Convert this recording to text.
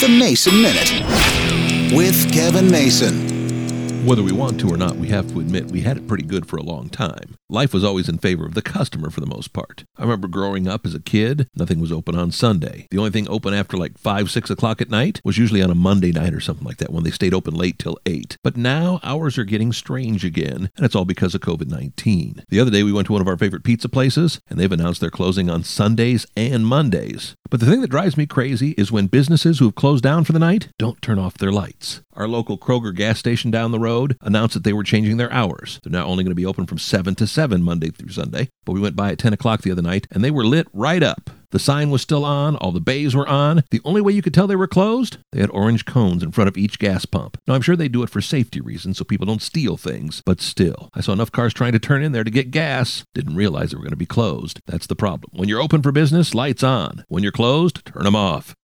The Mason Minute with Kevin Mason. Whether we want to or not, we have to admit we had it pretty good for a long time. Life was always in favor of the customer for the most part. I remember growing up as a kid, nothing was open on Sunday. The only thing open after like 5, 6 o'clock at night was usually on a Monday night or something like that when they stayed open late till 8. But now hours are getting strange again, and it's all because of COVID 19. The other day we went to one of our favorite pizza places, and they've announced they're closing on Sundays and Mondays. But the thing that drives me crazy is when businesses who have closed down for the night don't turn off their lights. Our local Kroger gas station down the road announced that they were changing their hours. They're now only going to be open from 7 to 7 Monday through Sunday. But we went by at 10 o'clock the other night and they were lit right up. The sign was still on, all the bays were on. The only way you could tell they were closed? They had orange cones in front of each gas pump. Now, I'm sure they do it for safety reasons so people don't steal things, but still, I saw enough cars trying to turn in there to get gas. Didn't realize they were going to be closed. That's the problem. When you're open for business, lights on. When you're closed, turn them off.